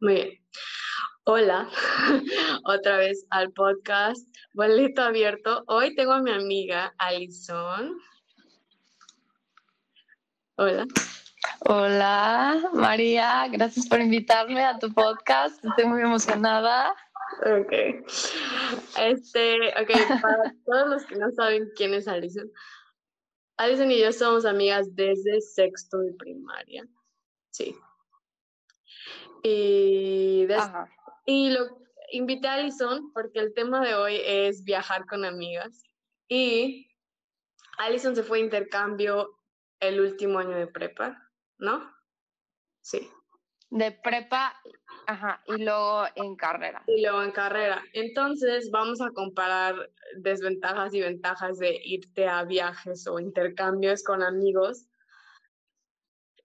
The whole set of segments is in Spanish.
Muy bien. Hola, otra vez al podcast Boleto Abierto. Hoy tengo a mi amiga Alison. Hola. Hola, María. Gracias por invitarme a tu podcast. Estoy muy emocionada. Ok. Este, ok, para todos los que no saben quién es Alison, Alison y yo somos amigas desde sexto de primaria. Sí. Y, y lo invité a Alison porque el tema de hoy es viajar con amigas. Y Alison se fue a intercambio el último año de prepa, ¿no? Sí. De prepa, ajá, y luego en carrera. Y luego en carrera. Entonces vamos a comparar desventajas y ventajas de irte a viajes o intercambios con amigos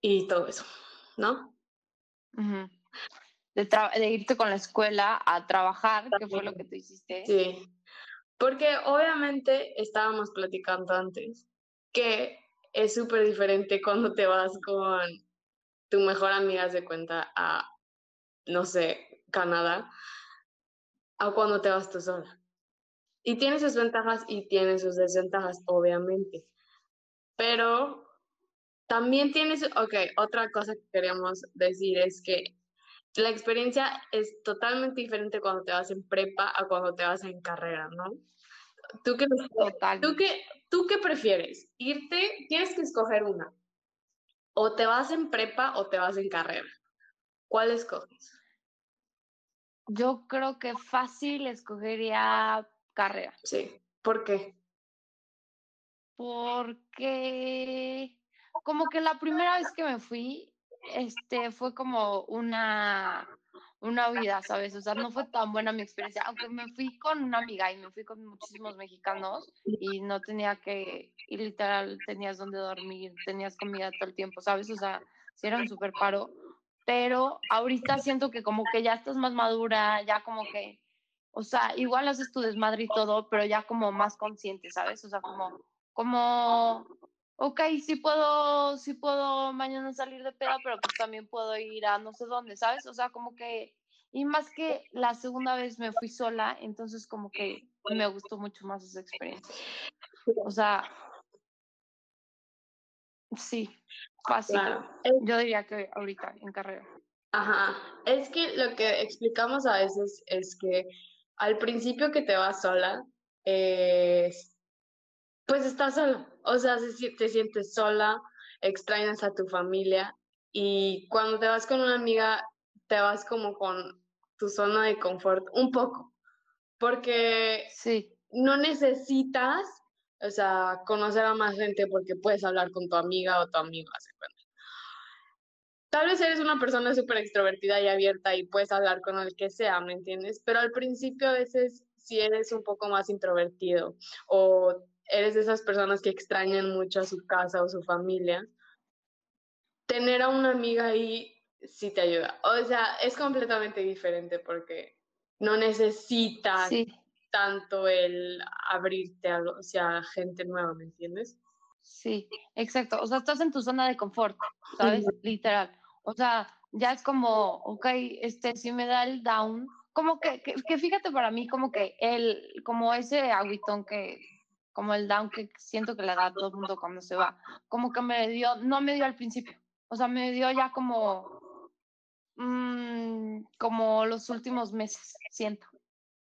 y todo eso, ¿no? De, de, irte con la escuela a trabajar, que fue lo que tú hiciste. Sí, porque obviamente estábamos platicando antes que es súper diferente cuando te vas con tu mejor amiga de cuenta a, no sé, Canadá, a cuando te vas tú sola. Y tiene sus ventajas y tiene sus desventajas, obviamente. Pero también tienes, ok, otra cosa que queríamos decir es que la experiencia es totalmente diferente cuando te vas en prepa a cuando te vas en carrera, ¿no? ¿Tú qué, ¿tú qué, ¿Tú qué prefieres? Irte, tienes que escoger una. O te vas en prepa o te vas en carrera. ¿Cuál escoges? Yo creo que fácil escogería carrera. Sí. ¿Por qué? Porque como que la primera vez que me fui, este, fue como una una vida, ¿sabes? O sea, no fue tan buena mi experiencia, aunque me fui con una amiga y me fui con muchísimos mexicanos y no tenía que, y literal tenías donde dormir, tenías comida todo el tiempo, ¿sabes? O sea, sí era un súper paro, pero ahorita siento que como que ya estás más madura, ya como que, o sea, igual haces tu desmadre y todo, pero ya como más consciente, ¿sabes? O sea, como, como, ok, sí puedo, sí puedo mañana salir de peda, pero pues también puedo ir a no sé dónde, ¿sabes? O sea, como que, y más que la segunda vez me fui sola, entonces como que me gustó mucho más esa experiencia. O sea, sí, fácil. Yo diría que ahorita, en carrera. Ajá, es que lo que explicamos a veces es que al principio que te vas sola, es pues estás sola, o sea, te sientes sola, extrañas a tu familia y cuando te vas con una amiga, te vas como con tu zona de confort un poco, porque sí. no necesitas, o sea, conocer a más gente porque puedes hablar con tu amiga o tu amigo, hace cuenta. Tal vez eres una persona súper extrovertida y abierta y puedes hablar con el que sea, ¿me entiendes? Pero al principio a veces si eres un poco más introvertido o eres de esas personas que extrañan mucho a su casa o su familia, tener a una amiga ahí sí te ayuda. O sea, es completamente diferente porque no necesitas tanto el abrirte a, o sea, gente nueva, ¿me entiendes? Sí, exacto. O sea, estás en tu zona de confort, ¿sabes? Literal. O sea, ya es como, ok, este, si me da el down, como que, que, que fíjate para mí, como que el, como ese aguitón que, como el down que siento que le da a todo el mundo cuando se va, como que me dio, no me dio al principio, o sea, me dio ya como, mmm, como los últimos meses, siento.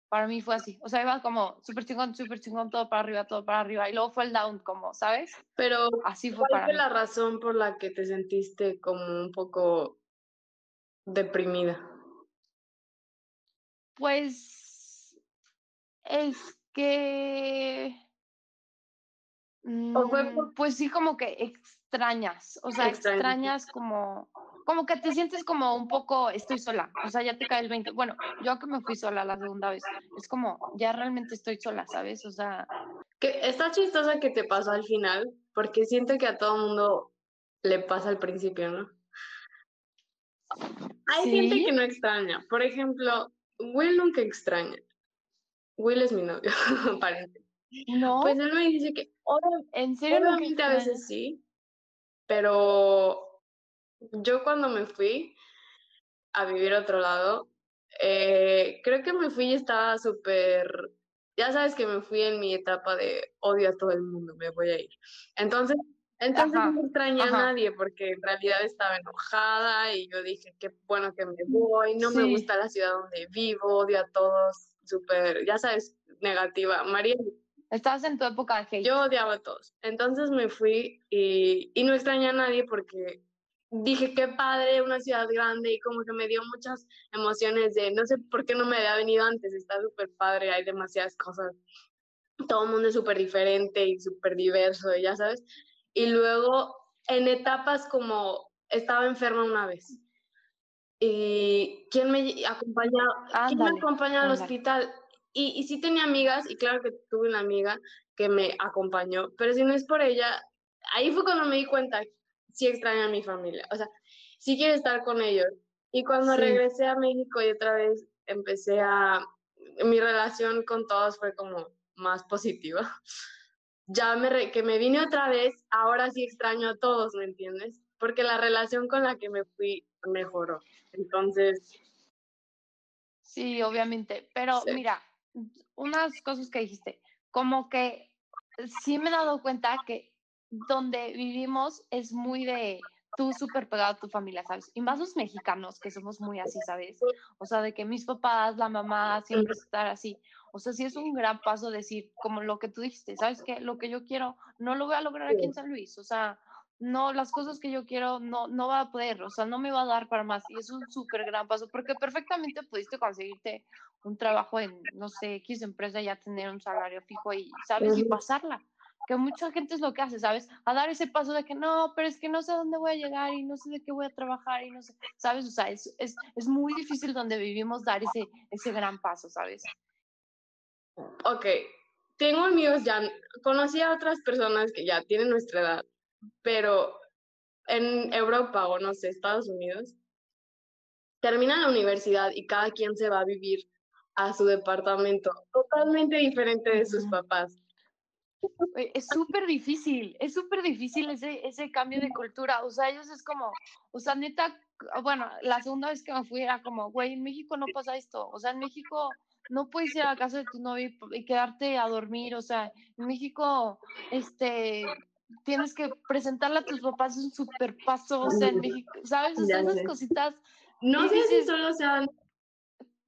Para mí fue así, o sea, iba como súper chingón, súper chingón, todo para arriba, todo para arriba, y luego fue el down, como, ¿sabes? Pero, así fue ¿cuál fue la razón por la que te sentiste como un poco deprimida? Pues, es que Mm, pues sí, como que extrañas, o sea, extrañas como, como que te sientes como un poco, estoy sola, o sea, ya te cae el 20. Bueno, yo que me fui sola la segunda vez, es como, ya realmente estoy sola, ¿sabes? O sea... Que está chistosa que te pasó al final, porque siento que a todo mundo le pasa al principio, ¿no? Hay gente que no extraña, por ejemplo, Will nunca extraña. Will es mi novio, aparentemente. No. Pues él me dice que, ¿en serio? Obviamente a veces sí, pero yo cuando me fui, a vivir a otro lado, eh, creo que me fui y estaba súper, ya sabes que me fui en mi etapa de odio a todo el mundo, me voy a ir. Entonces, entonces no extrañé a nadie porque en realidad estaba enojada y yo dije, qué bueno que me voy, no me gusta la ciudad donde vivo, odio a todos, súper, ya sabes, negativa. María. Estabas en tu época de Yo odiaba a todos. Entonces me fui y, y no extrañé a nadie porque dije, qué padre, una ciudad grande y como que me dio muchas emociones de, no sé por qué no me había venido antes, está súper padre, hay demasiadas cosas, todo el mundo es súper diferente y súper diverso, ya sabes. Y luego en etapas como estaba enferma una vez. ¿Y quién me acompaña, ¿quién me acompaña al hospital? Y, y sí tenía amigas, y claro que tuve una amiga que me acompañó, pero si no es por ella, ahí fue cuando me di cuenta sí extraño a mi familia, o sea, sí quiero estar con ellos. Y cuando regresé a México y otra vez empecé a, mi relación con todos fue como más positiva. Ya me, que me vine otra vez, ahora sí extraño a todos, ¿me entiendes? Porque la relación con la que me fui mejoró. Entonces... Sí, obviamente, pero mira, unas cosas que dijiste, como que sí me he dado cuenta que donde vivimos es muy de tú súper pegado a tu familia, ¿sabes? Y más los mexicanos, que somos muy así, ¿sabes? O sea, de que mis papás, la mamá, siempre estar así. O sea, sí es un gran paso decir, como lo que tú dijiste, ¿sabes qué? Lo que yo quiero, no lo voy a lograr aquí en San Luis. O sea, no, las cosas que yo quiero no, no va a poder, o sea, no me va a dar para más. Y es un súper gran paso, porque perfectamente pudiste conseguirte un trabajo en, no sé, X empresa, ya tener un salario fijo y, ¿sabes? Y pasarla que mucha gente es lo que hace, ¿sabes? A dar ese paso de que no, pero es que no sé dónde voy a llegar y no sé de qué voy a trabajar y no sé, ¿sabes? O sea, es, es, es muy difícil donde vivimos dar ese, ese gran paso, ¿sabes? Ok, tengo amigos ya, conocí a otras personas que ya tienen nuestra edad, pero en Europa o no sé, Estados Unidos, terminan la universidad y cada quien se va a vivir a su departamento totalmente diferente de sus papás. Es súper difícil, es súper difícil ese, ese cambio de cultura. O sea, ellos es como, o sea, neta, bueno, la segunda vez que me fui era como, güey, en México no pasa esto. O sea, en México no puedes ir a casa de tu novio y quedarte a dormir. O sea, en México, este, tienes que presentarle a tus papás un súper paso. O sea, en México, ¿sabes? O sea, esas cositas. No sé si solo sean.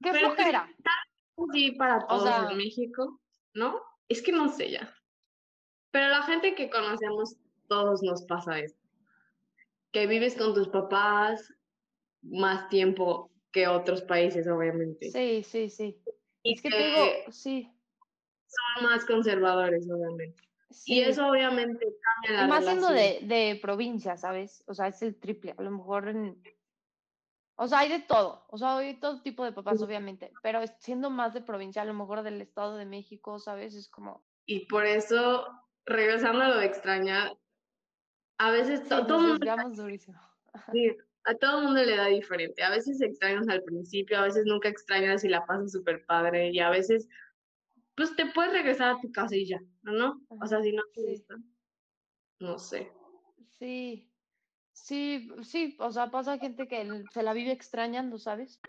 ¿Qué flojera? Sí, para todos en México, ¿no? Es que no sé ya. Pero la gente que conocemos, todos nos pasa esto. Que vives con tus papás más tiempo que otros países, obviamente. Sí, sí, sí. Y es que, te digo, sí. Son más conservadores, obviamente. Y eso obviamente cambia la Más siendo de, de provincia, ¿sabes? O sea, es el triple. A lo mejor en... O sea, hay de todo. O sea, hay todo tipo de papás, obviamente. Pero siendo más de provincia, a lo mejor del Estado de México, ¿sabes? Es como... Y por eso regresando a lo de extrañar, a veces todo mundo, a todo el mundo le da diferente. A veces extrañas al principio, a veces nunca extrañas y la pasas súper padre y a veces pues te puedes regresar a tu casa y ya, ¿no? O sea, si no te gusta, no sé. Sí, sí, sí, o sea, pasa gente que se la vive extrañando, ¿sabes?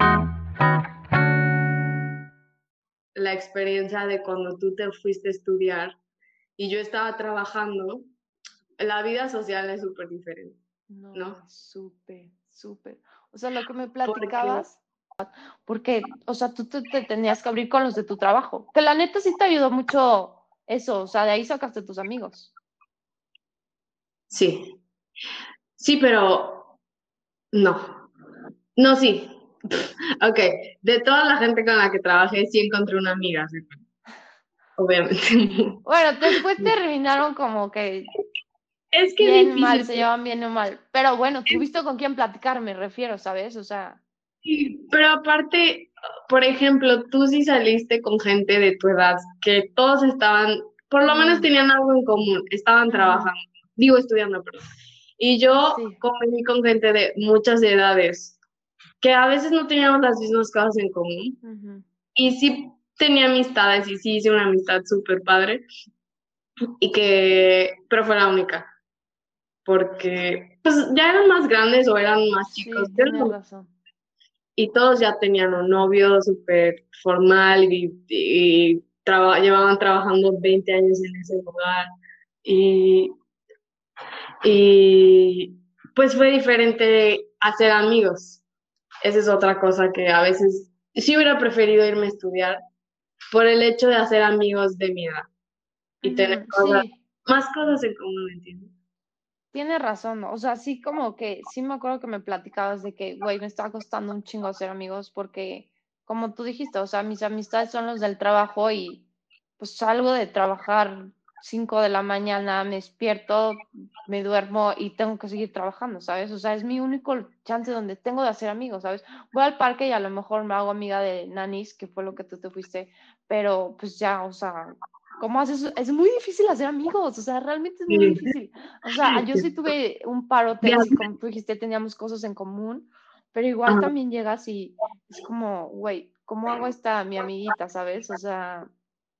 La experiencia de cuando tú te fuiste a estudiar y yo estaba trabajando, la vida social es súper diferente. No, súper, súper. O sea, lo que me platicabas, porque, o sea, tú te, tenías que abrir con los de tu trabajo. Que la neta sí te ayudó mucho eso, o sea, de ahí sacaste tus amigos. Sí. Sí, pero no. No, sí. ok, de toda la gente con la que trabajé, sí encontré una amiga obviamente. Bueno, después terminaron como que es que bien mal, se llevan bien o mal. Pero bueno, tuviste con quién platicar, me refiero, ¿sabes? O sea. Sí, pero aparte, por ejemplo, tú sí saliste con gente de tu edad, que todos estaban, por lo menos tenían algo en común, estaban trabajando, digo estudiando, perdón. Y yo conviví con gente de muchas edades, que a veces no teníamos las mismas cosas en común. Y sí tenía amistades y sí hice una amistad súper padre, y que, pero fue la única, porque pues ya eran más grandes o eran más chicos. Y todos ya tenían un novio súper formal y, llevaban trabajando 20 años en ese lugar y, y pues fue diferente hacer amigos. Esa es otra cosa que a veces sí hubiera preferido irme a estudiar por el hecho de hacer amigos de mi edad y tener más cosas en común, ¿entiendes? Tienes razón, o sea, sí como que, sí me acuerdo que me platicabas de que, güey, me está costando un chingo hacer amigos porque, como tú dijiste, o sea, mis amistades son los del trabajo y pues salgo de trabajar 5 de la mañana, me despierto, me duermo y tengo que seguir trabajando, ¿sabes? O sea, es mi único chance donde tengo de hacer amigos, ¿sabes? Voy al parque y a lo mejor me hago amiga de Nanis, que fue lo que tú te fuiste, pero pues ya, o sea, ¿Cómo haces? Es muy difícil hacer amigos, o sea, realmente es muy difícil. O sea, yo sí tuve un parote, y como tú dijiste, teníamos cosas en común, pero igual también llegas y es como, güey, ¿cómo hago esta mi amiguita, sabes? O sea,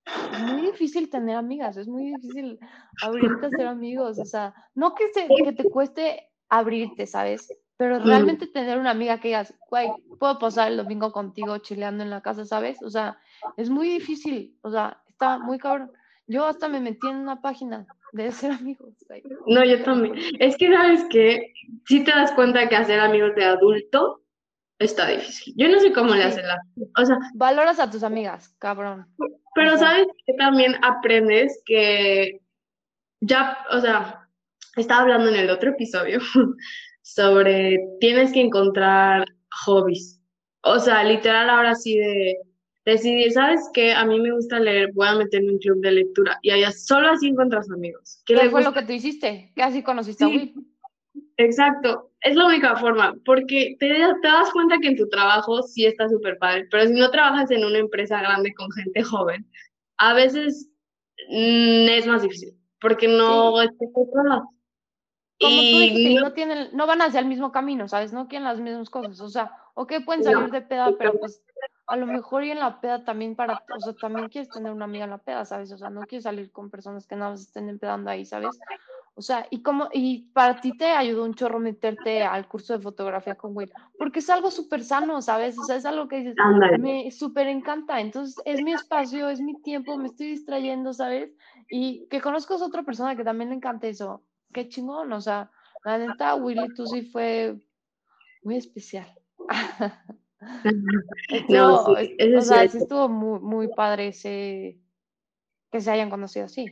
es muy difícil tener amigas, es muy difícil abrirte a ser amigos, o sea, no que, se, que te cueste abrirte, ¿sabes? Pero realmente tener una amiga que digas, güey, puedo pasar el domingo contigo chileando en la casa, ¿sabes? O sea, es muy difícil, o sea, está muy cabrón. Yo hasta me metí en una página de ser amigos. No, yo también. Es que, ¿sabes que Si te das cuenta que hacer amigos de adulto está difícil. Yo no sé cómo le hacen la... O sea... Valoras a tus amigas, cabrón. Pero, ¿sabes que También aprendes que ya, o sea, estaba hablando en el otro episodio sobre tienes que encontrar hobbies. O sea, literal ahora sí de decidir, ¿sabes qué? A mí me gusta leer, voy a meterme en un club de lectura y allá solo así encuentras amigos. ¿Qué, fue lo que tú hiciste? ¿Qué así conociste a Will? Exacto, es la única forma, porque te, te das cuenta que en tu trabajo sí está súper padre, pero si no trabajas en una empresa grande con gente joven, a veces mm, es más difícil, porque no sí. Como y no, tienen, no van hacia el mismo camino, ¿sabes? No quieren las mismas cosas, o sea, o que pueden salir de peda, pero pues a lo mejor y en la peda también para, o sea, también quieres tener una amiga en la peda, ¿sabes? O sea, no quieres salir con personas que nada más estén empedando ahí, ¿sabes? O sea, y como, y para ti te ayudó un chorro meterte al curso de fotografía con Will, porque es algo súper sano, ¿sabes? O sea, es algo que dices, me súper encanta, entonces es mi espacio, es mi tiempo, me estoy distrayendo, ¿sabes? Y que conozcas a otra persona que también le encanta eso, qué chingón, o sea, la neta, Willy, tú sí fue muy especial. no, o sea, sí estuvo muy, muy padre ese, que se hayan conocido así.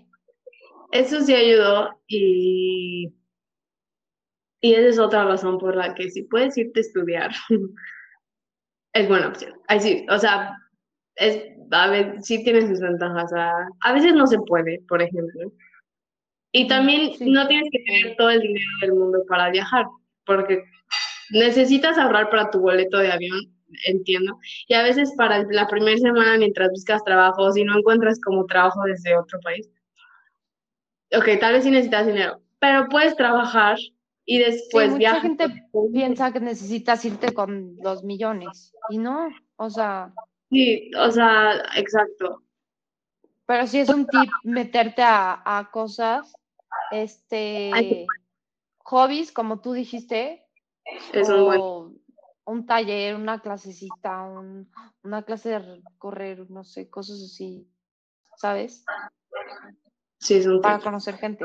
Eso sí ayudó y, y esa es otra razón por la que si puedes irte a estudiar, es buena opción. Ahí sí, o sea, es, a ver, sí tiene sus ventajas. A, veces no se puede, por ejemplo. Y también no tienes que tener todo el dinero del mundo para viajar, porque necesitas ahorrar para tu boleto de avión entiendo. Y a veces para la primera semana mientras buscas trabajo, si no encuentras como trabajo desde otro país, ok, tal vez sí necesitas dinero, pero puedes trabajar y después sí, mucha gente piensa que necesitas irte con dos millones y no, o sea. Sí, o sea, exacto. Pero sí es un tip meterte a, a cosas, este, hobbies, como tú dijiste, es un buen un taller, una clasecita, una clase de correr, no sé, cosas así, ¿sabes? Sí, es un Para conocer gente.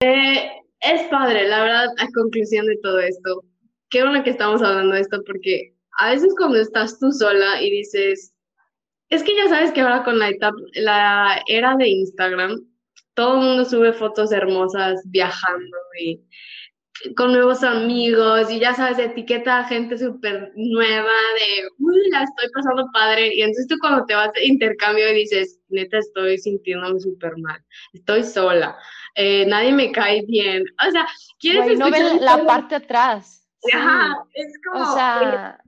Eh, es padre, la verdad, a conclusión de todo esto. Qué bueno que estamos hablando de esto porque a veces cuando estás tú sola y dices, es que ya sabes que ahora con la etapa, la era de Instagram, todo el mundo sube fotos hermosas viajando y con nuevos amigos y ya sabes, etiqueta a gente súper nueva de, uy, la estoy pasando padre. Y entonces tú cuando te vas de intercambio y dices, neta, estoy sintiéndome súper mal, estoy sola, eh, nadie me cae bien. O sea, ¿quieres no ven la parte atrás. Ajá, es como, o sea,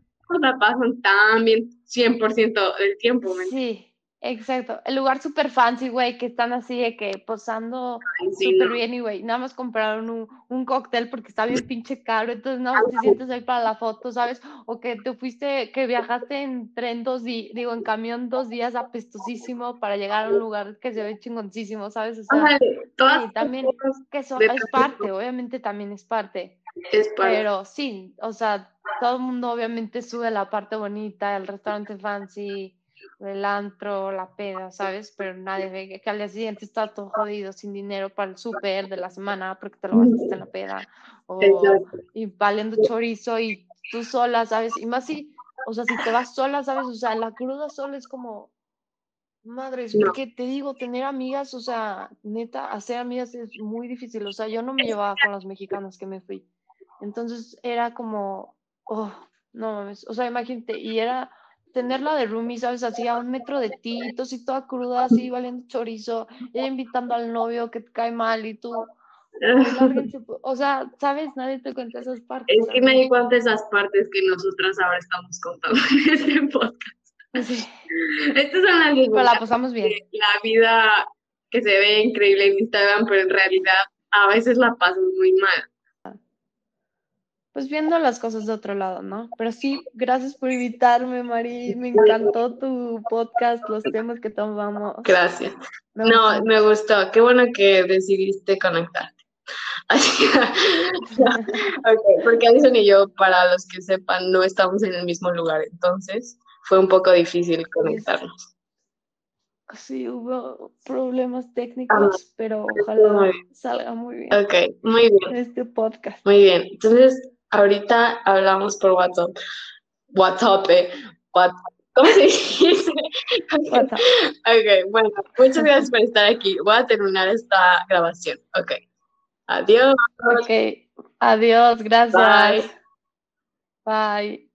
la pasan tan bien 100% del tiempo. Sí. Exacto, el lugar súper fancy, güey, que están así de que posando súper bien y, güey, nada más compraron un, un, cóctel porque está bien pinche caro, entonces no te sientes ahí para la foto, ¿sabes? O que te fuiste, que viajaste en tren dos días, digo, en camión dos días apestosísimo para llegar a un lugar que se ve chingoncísimo, ¿sabes? O sea, también, que eso es parte, obviamente también es parte. Es para... Pero sí, o sea, todo el mundo obviamente sube la parte bonita, el restaurante fancy, el antro, la peda, ¿sabes? Pero nadie ve que al día siguiente está todo jodido, sin dinero para el súper de la semana porque te lo gastaste en la peda. O, y valiendo chorizo y tú sola, ¿sabes? Y más si, o sea, si te vas sola, ¿sabes? O sea, la cruda sola es como, madres, No. porque te digo, tener amigas, o sea, neta, hacer amigas es muy difícil. O sea, yo no me llevaba con los mexicanos que me fui. Entonces era como, oh, no mames, o sea, imagínate, y era tenerla de roomie, ¿sabes? Así a un metro de ti, tú así toda cruda, así valiendo chorizo, ella invitando al novio que te cae mal y tú, "Ay, lárguense", o sea, ¿sabes? Nadie te cuenta esas partes. Es que di cuenta esas partes que nosotras ahora estamos contando en este podcast. Sí, Estas son las pero la pasamos bien. de la vida que se ve increíble en Instagram, pero en realidad a veces la pasas muy mal. Pues viendo las cosas de otro lado, ¿no? Pero sí, gracias por invitarme, Mari. Me encantó tu podcast, los temas que tomamos. Gracias. Me No, gustó. me gustó. Qué bueno que decidiste conectarte. Así, ok, porque Alison y yo, para los que sepan, no estamos en el mismo lugar, entonces fue un poco difícil conectarnos. Sí, hubo problemas técnicos, pero muy ojalá bien. salga muy bien Ok, muy bien, este podcast. muy bien. Entonces, ahorita hablamos por WhatsApp. WhatsApp, eh, ¿cómo se dice? WhatsApp. Ok, bueno, muchas gracias por estar aquí. Voy a terminar esta grabación. Ok, adiós. Ok, adiós, gracias. Bye. Bye.